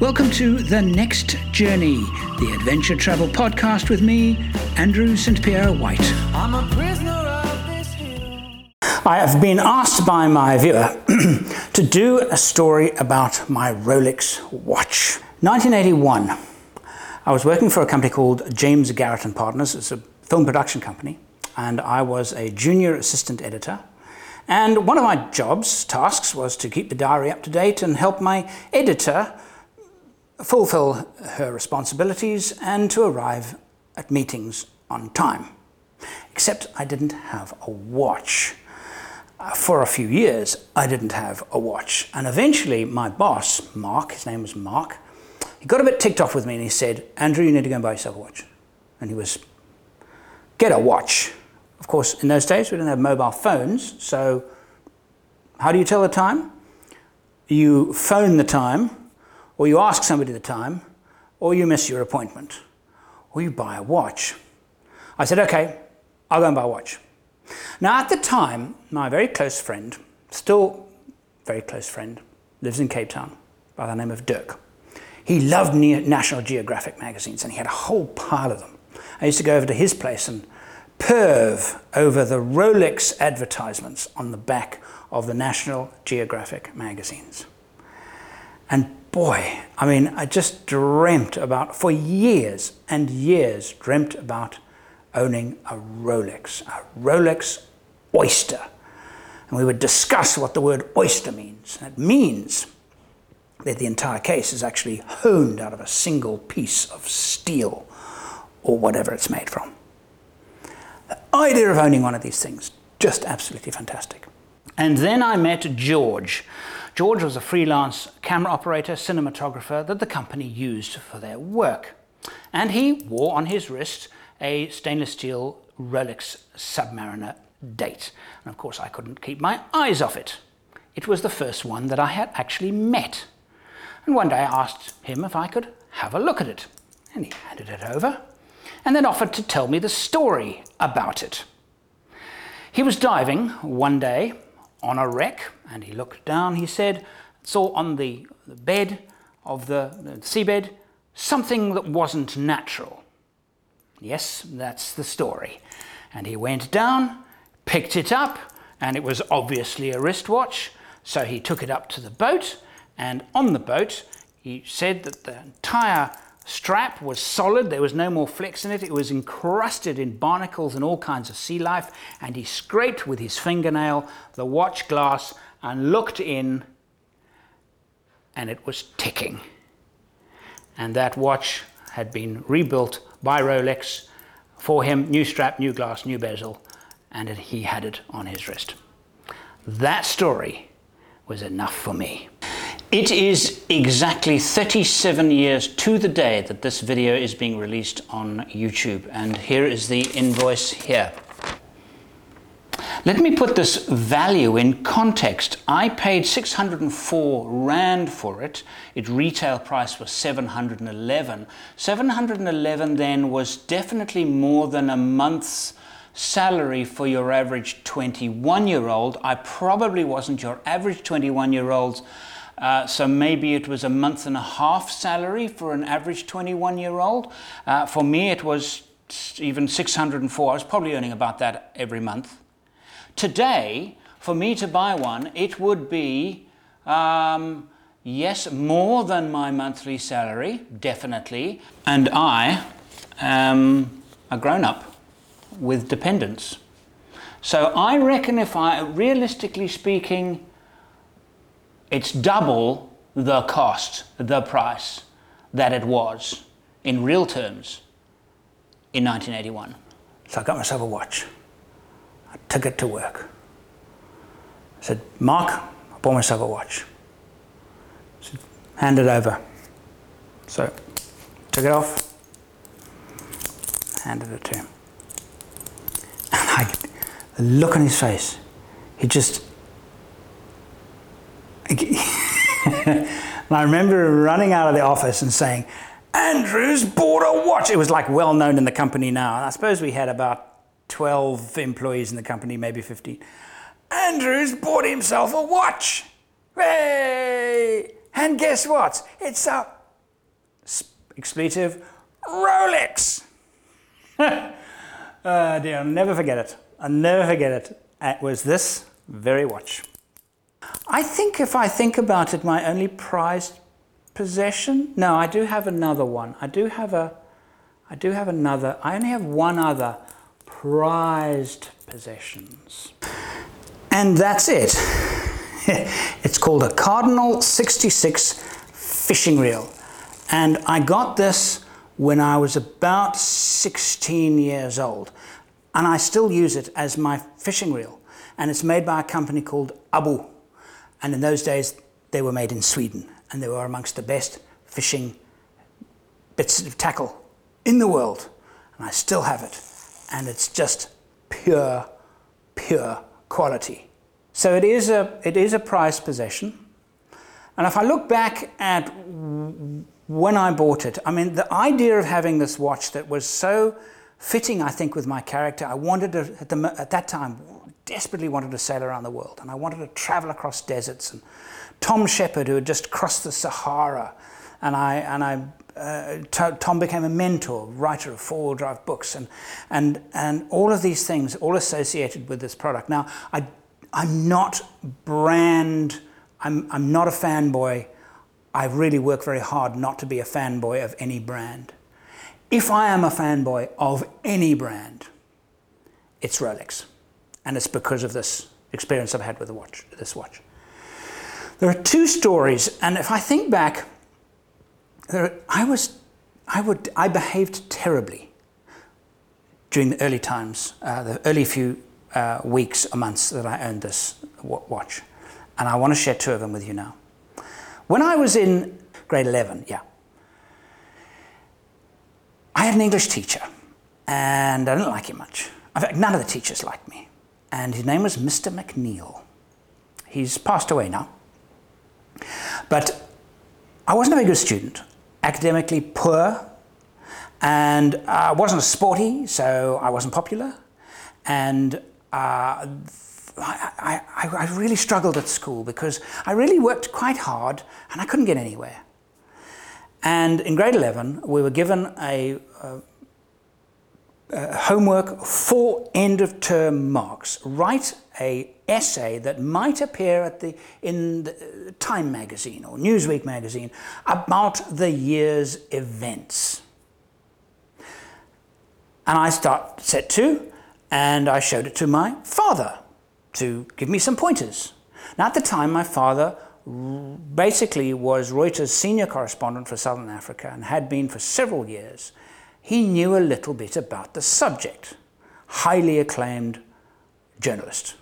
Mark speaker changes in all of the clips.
Speaker 1: Welcome to The Next Journey, the adventure travel podcast with me, Andrew St. Pierre White. I'm a prisoner of this hill. I have been asked by my viewer to do a story about my Rolex watch. 1981. I was working for a company called James Garrett and Partners. It's a film production company, and I was a junior assistant editor. And one of my jobs, tasks, was to keep the diary up to date and help my editor fulfill her responsibilities and to arrive at meetings on time. Except I didn't have a watch. Uh, for a few years, I didn't have a watch. And eventually, my boss, Mark, his name was Mark, he got a bit ticked off with me and he said, Andrew, you need to go and buy yourself a watch. And he was, get a watch. Of course, in those days, we didn't have mobile phones, so how do you tell the time? You phone the time or you ask somebody the time, or you miss your appointment, or you buy a watch. I said, okay, I'll go and buy a watch. Now, at the time, my very close friend, still very close friend, lives in Cape Town by the name of Dirk. He loved National Geographic magazines and he had a whole pile of them. I used to go over to his place and perv over the Rolex advertisements on the back of the National Geographic magazines. And boy, I mean, I just dreamt about, for years and years, dreamt about owning a Rolex, a Rolex Oyster. And we would discuss what the word oyster means. It means that the entire case is actually honed out of a single piece of steel or whatever it's made from. The idea of owning one of these things, just absolutely fantastic. And then I met George. George was a freelance camera operator, cinematographer that the company used for their work. And he wore on his wrist a stainless steel Rolex Submariner date. And of course, I couldn't keep my eyes off it. It was the first one that I had actually met. And one day I asked him if I could have a look at it. And he handed it over and then offered to tell me the story about it. He was diving one day on a wreck, and he looked down, he said, saw on the, the bed of the, the seabed something that wasn't natural. Yes, that's the story. And he went down, picked it up, and it was obviously a wristwatch. So he took it up to the boat, and on the boat, he said that the entire strap was solid, there was no more flex in it, it was encrusted in barnacles and all kinds of sea life, and he scraped with his fingernail the watch glass and looked in, and it was ticking. And that watch had been rebuilt by Rolex for him, new strap, new glass, new bezel, and he had it on his wrist. That story was enough for me. It is exactly 37 years to the day that this video is being released on YouTube, and here is the invoice here. Let me put this value in context. I paid 604 Rand for it. Its retail price was 711. 711 then was definitely more than a month's salary for your average 21 year old. I probably wasn't your average 21 year old's uh, so maybe it was a month and a half salary for an average 21 year old. Uh, for me, it was even 604. I was probably earning about that every month. Today, for me to buy one, it would be, um, yes, more than my monthly salary, definitely. And I am a grown up with dependents. So I reckon if I, realistically speaking, it's double the cost, the price that it was in real terms in 1981. So I got myself a watch. I took it to work. I said, Mark, I bought myself a watch. I said, hand it over. So took it off, handed it to him. And I, the look on his face, he just and I remember running out of the office and saying, Andrews bought a watch. It was like well known in the company now. And I suppose we had about 12 employees in the company, maybe 15. Andrews bought himself a watch. Hey! And guess what? It's a expletive, Rolex. uh, dear, I'll never forget it. I'll never forget it. It was this very watch. I think if I think about it, my only prized possession. No, I do have another one. I do have a. I do have another. I only have one other prized possessions, and that's it. it's called a Cardinal 66 fishing reel, and I got this when I was about 16 years old, and I still use it as my fishing reel. And it's made by a company called Abu, and in those days they were made in Sweden and they were amongst the best fishing bits of tackle in the world. And I still have it. And it's just pure, pure quality. So it is a, it is a prized possession. And if I look back at when I bought it, I mean, the idea of having this watch that was so fitting, I think, with my character, I wanted to, at, the, at that time, desperately wanted to sail around the world. And I wanted to travel across deserts and Tom Sheppard, who had just crossed the Sahara, and I, and I uh, Tom became a mentor, writer of four-wheel drive books, and, and, and all of these things, all associated with this product. Now, I, I'm not brand, I'm, I'm not a fanboy. I really work very hard not to be a fanboy of any brand. If I am a fanboy of any brand, it's Rolex. And it's because of this experience I've had with the watch, this watch. There are two stories, and if I think back, there, I was, I would, I behaved terribly during the early times, uh, the early few uh, weeks or months that I owned this watch, and I want to share two of them with you now. When I was in grade 11, yeah, I had an English teacher, and I didn't like him much. In fact, none of the teachers liked me, and his name was Mr. McNeil. He's passed away now. But I wasn't a very good student, academically poor, and I wasn't sporty, so I wasn't popular. And uh, I, I, I, really struggled at school because I really worked quite hard and I couldn't get anywhere. And in grade 11, we were given a uh, homework for end of term marks. Write a essay that might appear at the, in the Time magazine or Newsweek magazine about the year's events. And I start set two, and I showed it to my father to give me some pointers. Now, at the time, my father basically was Reuters' senior correspondent for Southern Africa and had been for several years he knew a little bit about the subject. Highly acclaimed journalist.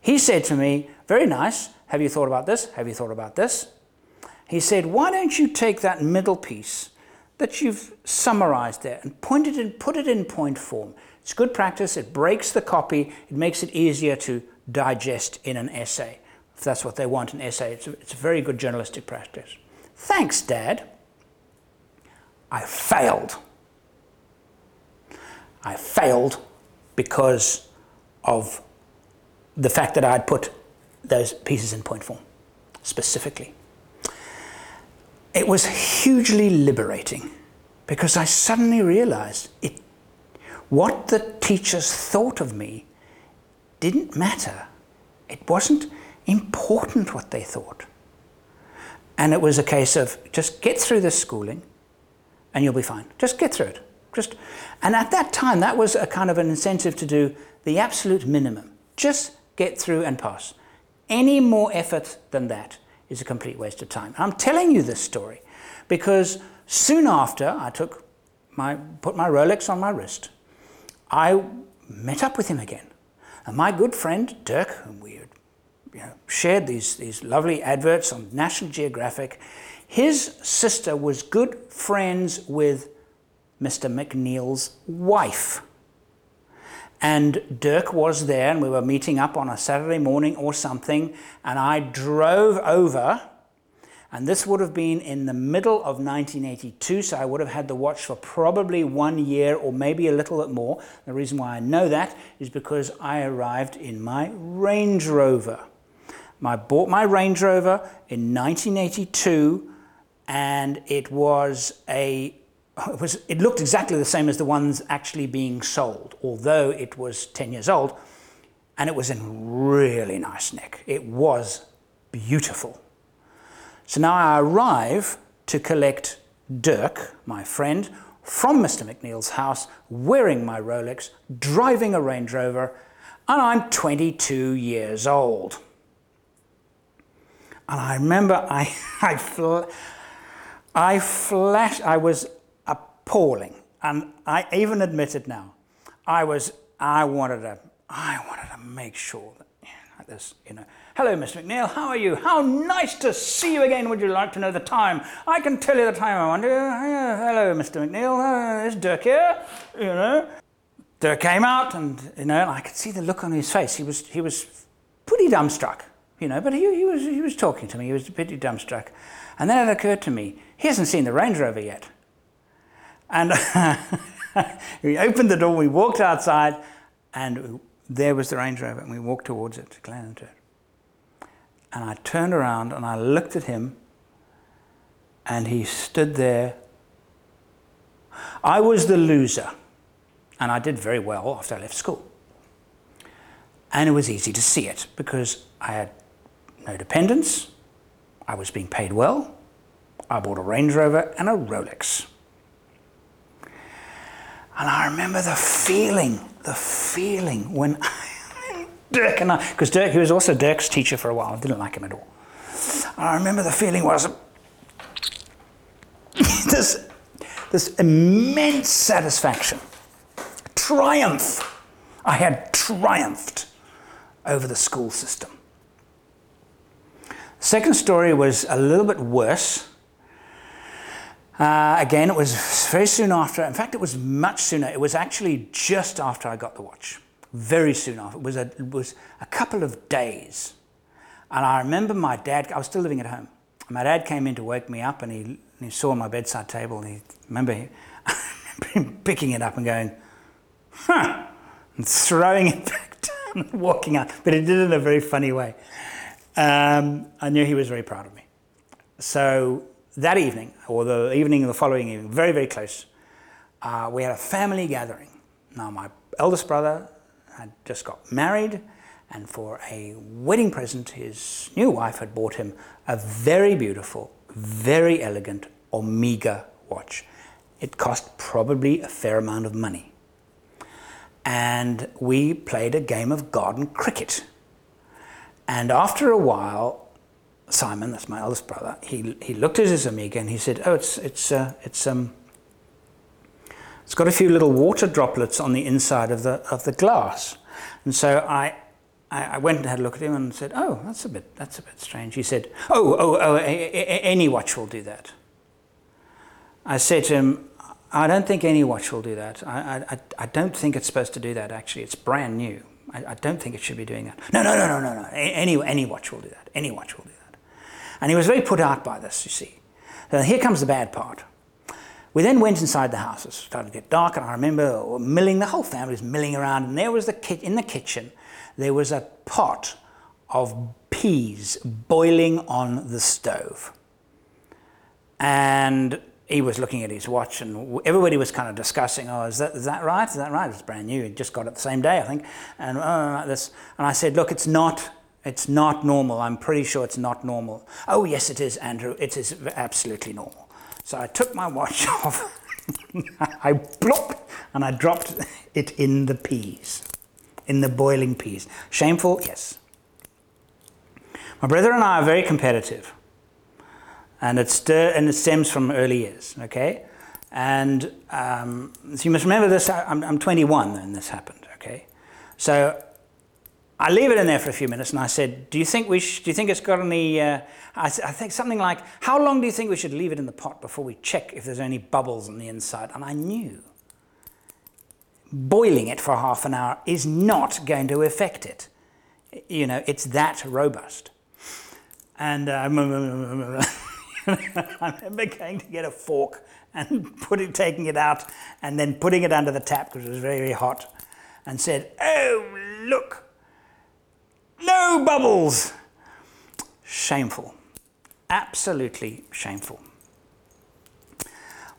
Speaker 1: He said to me, Very nice. Have you thought about this? Have you thought about this? He said, Why don't you take that middle piece that you've summarized there and point it in, put it in point form? It's good practice. It breaks the copy. It makes it easier to digest in an essay. If that's what they want, an essay. It's a, it's a very good journalistic practice. Thanks, Dad. I failed. I failed because of the fact that I had put those pieces in point form specifically. It was hugely liberating because I suddenly realized it, what the teachers thought of me didn't matter. It wasn't important what they thought. And it was a case of just get through this schooling and you'll be fine. Just get through it. Just, and at that time, that was a kind of an incentive to do the absolute minimum. Just get through and pass. Any more effort than that is a complete waste of time. I'm telling you this story because soon after I took my, put my Rolex on my wrist, I met up with him again. And my good friend Dirk, whom we had you know, shared these, these lovely adverts on National Geographic, his sister was good friends with Mr. McNeil's wife. And Dirk was there, and we were meeting up on a Saturday morning or something, and I drove over. And this would have been in the middle of 1982, so I would have had the watch for probably one year or maybe a little bit more. The reason why I know that is because I arrived in my Range Rover. I bought my Range Rover in 1982 and it was a it, was, it looked exactly the same as the ones actually being sold, although it was 10 years old, and it was in really nice nick. It was beautiful. So now I arrive to collect Dirk, my friend, from Mr. McNeil's house, wearing my Rolex, driving a Range Rover, and I'm 22 years old. And I remember I, I, fl- I flashed, I was appalling. And I even admit it now. I was, I wanted to, I wanted to make sure that, like this, you know, Hello, Mr. McNeil. How are you? How nice to see you again. Would you like to know the time? I can tell you the time I want. Hello, Mr. McNeil. Uh, it's Dirk here. You know. Dirk came out, and you know, I could see the look on his face. He was he was pretty dumbstruck, you know. But he, he was he was talking to me. He was pretty dumbstruck, and then it occurred to me he hasn't seen the Range Rover yet. And we opened the door. We walked outside, and there was the Range Rover, and we walked towards it, Glen to it. And I turned around and I looked at him, and he stood there. I was the loser, and I did very well after I left school. And it was easy to see it because I had no dependents, I was being paid well, I bought a Range Rover and a Rolex. And I remember the feeling, the feeling when Dirk and I, because Dirk, he was also Dirk's teacher for a while. I didn't like him at all. I remember the feeling was this, this immense satisfaction, triumph. I had triumphed over the school system. Second story was a little bit worse. Uh, again, it was very soon after. In fact, it was much sooner. It was actually just after I got the watch very soon after. It was a, it was a couple of days. And I remember my dad, I was still living at home. My dad came in to wake me up and he, he saw my bedside table and he, remember he, him picking it up and going, huh, and throwing it back down and walking out. But he did it in a very funny way. Um, I knew he was very proud of me. So that evening, or the evening of the following evening, very, very close, uh, we had a family gathering. Now, my eldest brother had just got married, and for a wedding present, his new wife had bought him a very beautiful, very elegant Omega watch. It cost probably a fair amount of money. And we played a game of garden cricket. And after a while, Simon, that's my eldest brother, he, he looked at his Omega and he said, "Oh, it's it's uh, it's um, it's got a few little water droplets on the inside of the, of the glass. And so I, I, went and had a look at him and said, oh, that's a bit, that's a bit strange. He said, oh, oh, oh, a, a, any watch will do that. I said to him, I don't think any watch will do that. I, I, I don't think it's supposed to do that, actually. It's brand new. I, I don't think it should be doing that. No, no, no, no, no, no. Any, any watch will do that. Any watch will do that. And he was very put out by this, you see. Now, here comes the bad part. We then went inside the house. It started to get dark, and I remember milling, the whole family was milling around, and there was the ki- in the kitchen, there was a pot of peas boiling on the stove. And he was looking at his watch, and everybody was kind of discussing, "Oh, is that is that right? Is that right? It's brand new. He just got it the same day, I think." And like this, and I said, "Look, it's not. It's not normal. I'm pretty sure it's not normal." Oh, yes, it is, Andrew. It is absolutely normal. So I took my watch off, I plopped, and I dropped it in the peas, in the boiling peas. Shameful? Yes. My brother and I are very competitive, and it, stir, and it stems from early years, okay? And um, so you must remember this, I'm, I'm 21 when this happened, okay? So I leave it in there for a few minutes, and I said, "Do you think we? Sh- do you think it's got any?" Uh, I, I, think something like, "How long do you think we should leave it in the pot before we check if there's any bubbles on the inside?" And I knew boiling it for half an hour is not going to affect it. You know, it's that robust. And uh, I remember going to get a fork and putting, taking it out, and then putting it under the tap because it was very, very hot, and said, "Oh, look." No bubbles! Shameful. Absolutely shameful.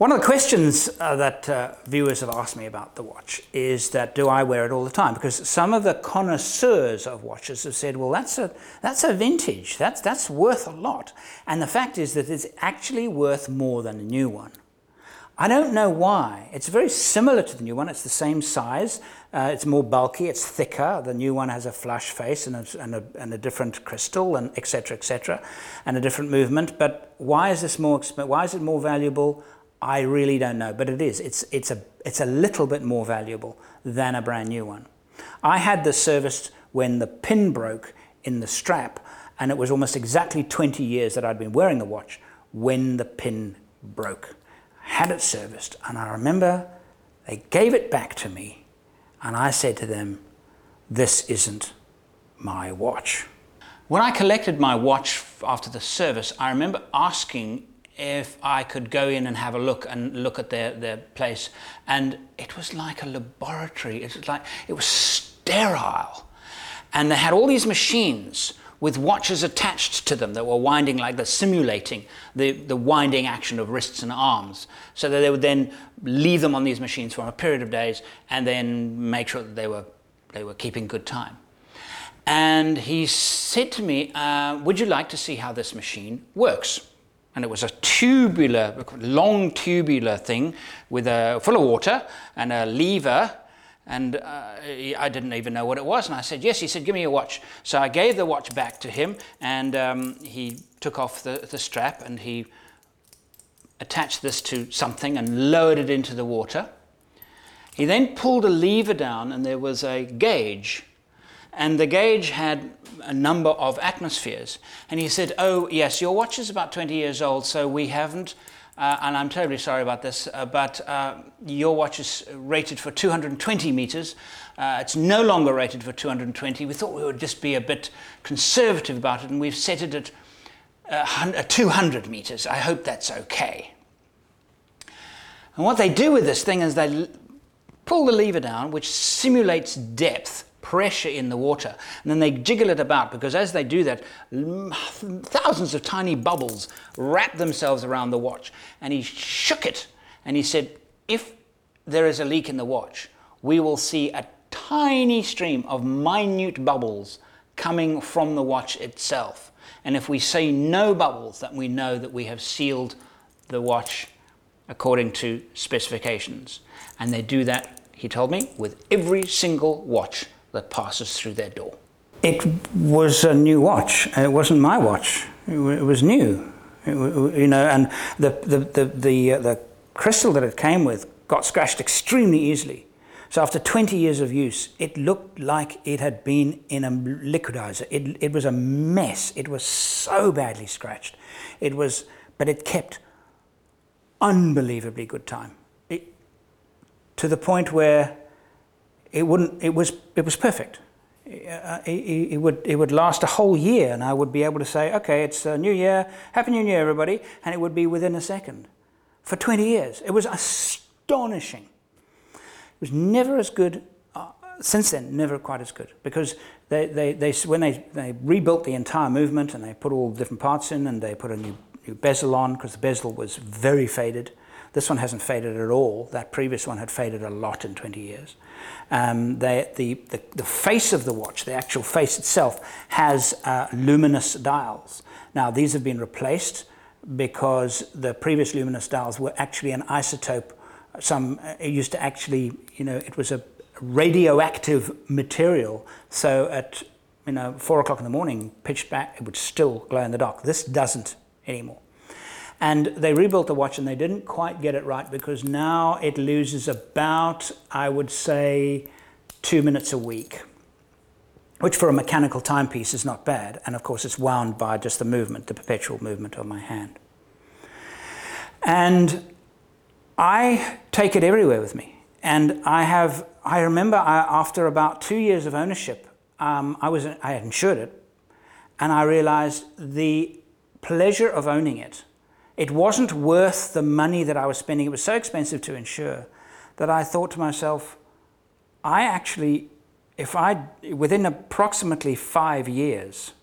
Speaker 1: One of the questions uh, that uh, viewers have asked me about the watch is that do I wear it all the time? Because some of the connoisseurs of watches have said, well, that's a, that's a vintage, that's, that's worth a lot. And the fact is that it's actually worth more than a new one. I don't know why. It's very similar to the new one. It's the same size. Uh, it's more bulky. It's thicker. The new one has a flush face and a, and a, and a different crystal, and etc. etc. and a different movement. But why is this more? Why is it more valuable? I really don't know. But it is. It's it's a it's a little bit more valuable than a brand new one. I had this serviced when the pin broke in the strap, and it was almost exactly 20 years that I'd been wearing the watch when the pin broke had it serviced, and I remember they gave it back to me, and I said to them, This isn't my watch. When I collected my watch after the service, I remember asking if I could go in and have a look and look at their, their place. And it was like a laboratory. It was like it was sterile. And they had all these machines with watches attached to them that were winding like the simulating the, the winding action of wrists and arms. So that they would then leave them on these machines for a period of days and then make sure that they were they were keeping good time. And he said to me uh, would you like to see how this machine works? And it was a tubular long tubular thing with a full of water and a lever and uh, I didn't even know what it was. And I said, Yes. He said, Give me your watch. So I gave the watch back to him, and um, he took off the, the strap and he attached this to something and lowered it into the water. He then pulled a lever down, and there was a gauge. And the gauge had a number of atmospheres. And he said, Oh, yes, your watch is about 20 years old, so we haven't uh, and I'm terribly sorry about this, uh, but uh, your watch is rated for 220 meters. Uh, it's no longer rated for 220. We thought we would just be a bit conservative about it, and we've set it at uh, 200 meters. I hope that's okay. And what they do with this thing is they pull the lever down, which simulates depth pressure in the water. And then they jiggle it about because as they do that, thousands of tiny bubbles wrap themselves around the watch. And he shook it and he said, if there is a leak in the watch, we will see a tiny stream of minute bubbles coming from the watch itself. And if we see no bubbles, then we know that we have sealed the watch according to specifications. And they do that, he told me, with every single watch that passes through their door. It was a new watch. It wasn't my watch. It, was new. It, you know, and the the the the, uh, the crystal that it came with got scratched extremely easily. So after 20 years of use, it looked like it had been in a liquidizer. It, it was a mess. It was so badly scratched. It was, but it kept unbelievably good time. It, to the point where it wouldn't. It was. It was perfect. Uh, it, it, would it would last a whole year, and I would be able to say, "Okay, it's a New Year, Happy New Year, everybody," and it would be within a second. For 20 years, it was astonishing. It was never as good. Uh, since then, never quite as good because they, they, they when they, they rebuilt the entire movement and they put all the different parts in and they put a new, new bezel on because the bezel was very faded. This one hasn't faded at all. That previous one had faded a lot in 20 years. Um, they, the, the, the, face of the watch, the actual face itself, has uh, luminous dials. Now, these have been replaced because the previous luminous dials were actually an isotope. Some uh, it used to actually, you know, it was a radioactive material. So at you know four o'clock in the morning, pitched back, it would still glow in the dark. This doesn't anymore. And they rebuilt the watch and they didn't quite get it right because now it loses about, I would say, two minutes a week, which for a mechanical timepiece is not bad. And of course, it's wound by just the movement, the perpetual movement of my hand. And I take it everywhere with me. And I have, I remember I, after about two years of ownership, um, I, was, I had insured it, and I realized the pleasure of owning it it wasn't worth the money that I was spending. It was so expensive to insure that I thought to myself, I actually, if I, within approximately five years,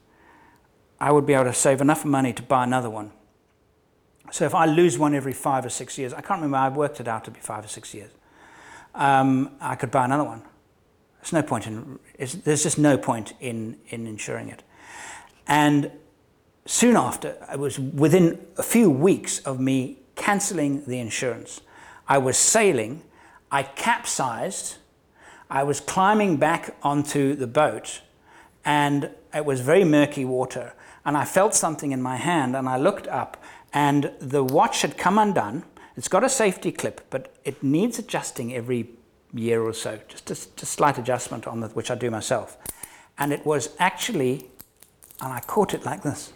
Speaker 1: I would be able to save enough money to buy another one So if I lose one every five or six years, I can't remember, I've worked it out to be five or six years, um, I could buy another one. There's no point in, there's just no point in, in insuring it. And soon after, it was within a few weeks of me cancelling the insurance. I was sailing, I capsized, I was climbing back onto the boat, and it was very murky water. And I felt something in my hand, and I looked up, and the watch had come undone. It's got a safety clip, but it needs adjusting every year or so, just a, a slight adjustment on the, which I do myself. And it was actually, and I caught it like this.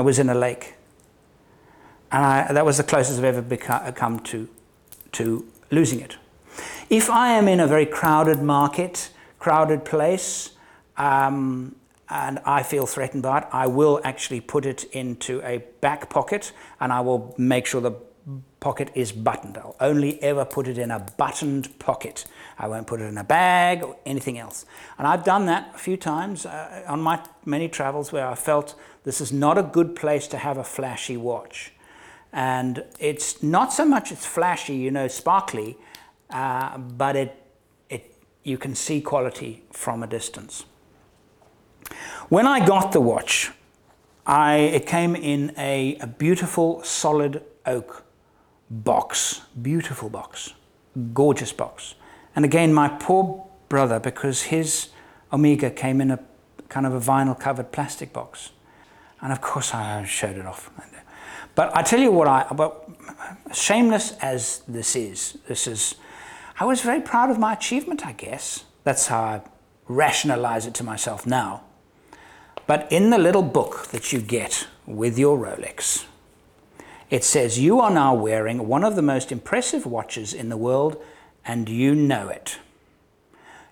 Speaker 1: I was in a lake. And I, that was the closest I've ever become, come to, to losing it. If I am in a very crowded market, crowded place, um, and I feel threatened by it, I will actually put it into a back pocket and I will make sure the pocket is buttoned. I'll only ever put it in a buttoned pocket. I won't put it in a bag or anything else. And I've done that a few times uh, on my many travels where I felt this is not a good place to have a flashy watch. And it's not so much it's flashy, you know, sparkly, uh, but it, it, you can see quality from a distance. When I got the watch, I, it came in a, a beautiful solid oak box, beautiful box, gorgeous box. And again, my poor brother, because his Omega came in a kind of a vinyl covered plastic box. And of course, I showed it off. But I tell you what, I, but shameless as this is, this is, I was very proud of my achievement, I guess. That's how I rationalize it to myself now. But in the little book that you get with your Rolex, it says, You are now wearing one of the most impressive watches in the world, and you know it.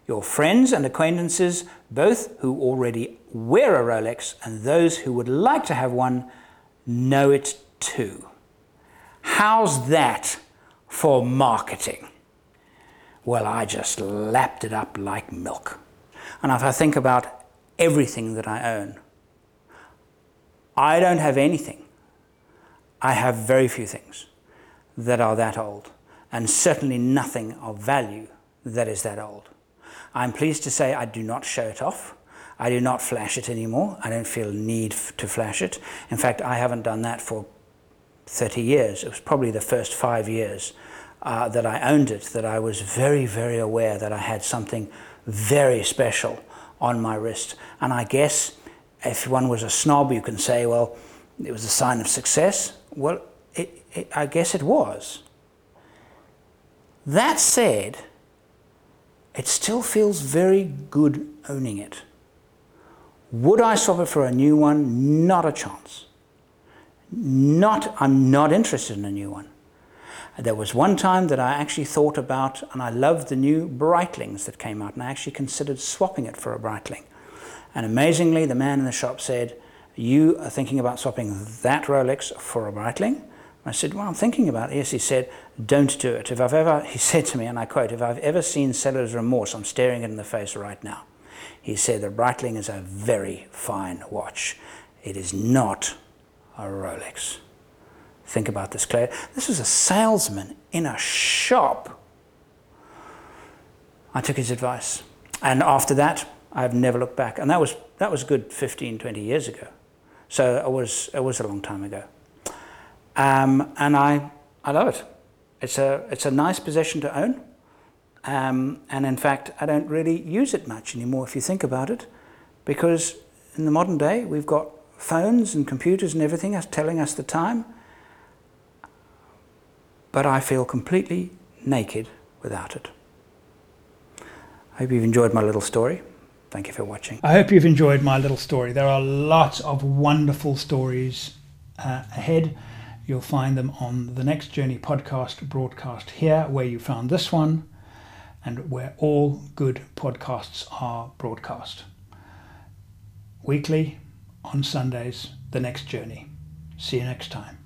Speaker 1: Your friends and acquaintances, both who already wear a Rolex and those who would like to have one, know it too. How's that for marketing? Well, I just lapped it up like milk. And if I think about everything that I own. I don't have anything. I have very few things that are that old, and certainly nothing of value that is that old. I'm pleased to say I do not show it off. I do not flash it anymore. I don't feel need to flash it. In fact, I haven't done that for 30 years. It was probably the first five years uh, that I owned it that I was very, very aware that I had something very special on my wrist. And I guess if one was a snob, you can say, well, it was a sign of success. Well, it, it, I guess it was. That said, it still feels very good owning it. Would I swap it for a new one? Not a chance. Not, I'm not interested in a new one. There was one time that I actually thought about, and I loved the new Breitlings that came out, and I actually considered swapping it for a Breitling. And amazingly, the man in the shop said, You are thinking about swapping that Rolex for a Breitling? I said, Well, I'm thinking about. Yes, he said, Don't do it. If I've ever, he said to me, and I quote, If I've ever seen seller's remorse, I'm staring it in the face right now. He said, The Breitling is a very fine watch. It is not a Rolex. Think about this, Claire. This was a salesman in a shop. I took his advice. And after that, I've never looked back. And that was, that was good 15, 20 years ago. So it was, it was a long time ago. Um, and I, I love it. It's a, it's a nice possession to own. Um, and in fact, I don't really use it much anymore if you think about it, because in the modern day, we've got phones and computers and everything telling us the time but I feel completely naked without it. I hope you've enjoyed my little story. Thank you for watching.
Speaker 2: I hope you've enjoyed my little story. There are lots of wonderful stories uh, ahead. You'll find them on the Next Journey podcast broadcast here, where you found this one, and where all good podcasts are broadcast. Weekly on Sundays, The Next Journey. See you next time.